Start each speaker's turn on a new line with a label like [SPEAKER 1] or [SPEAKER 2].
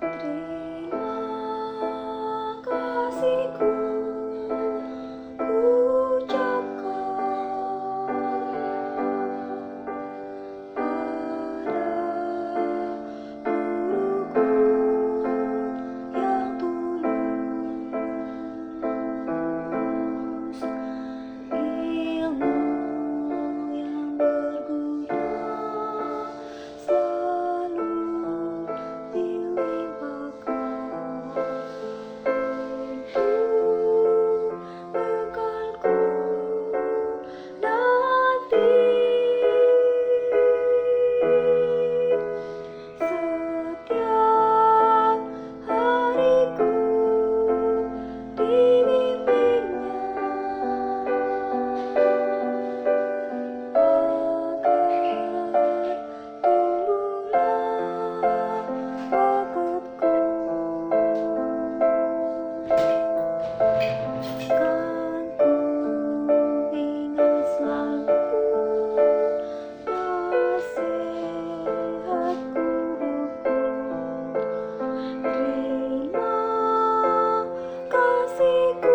[SPEAKER 1] tres. see.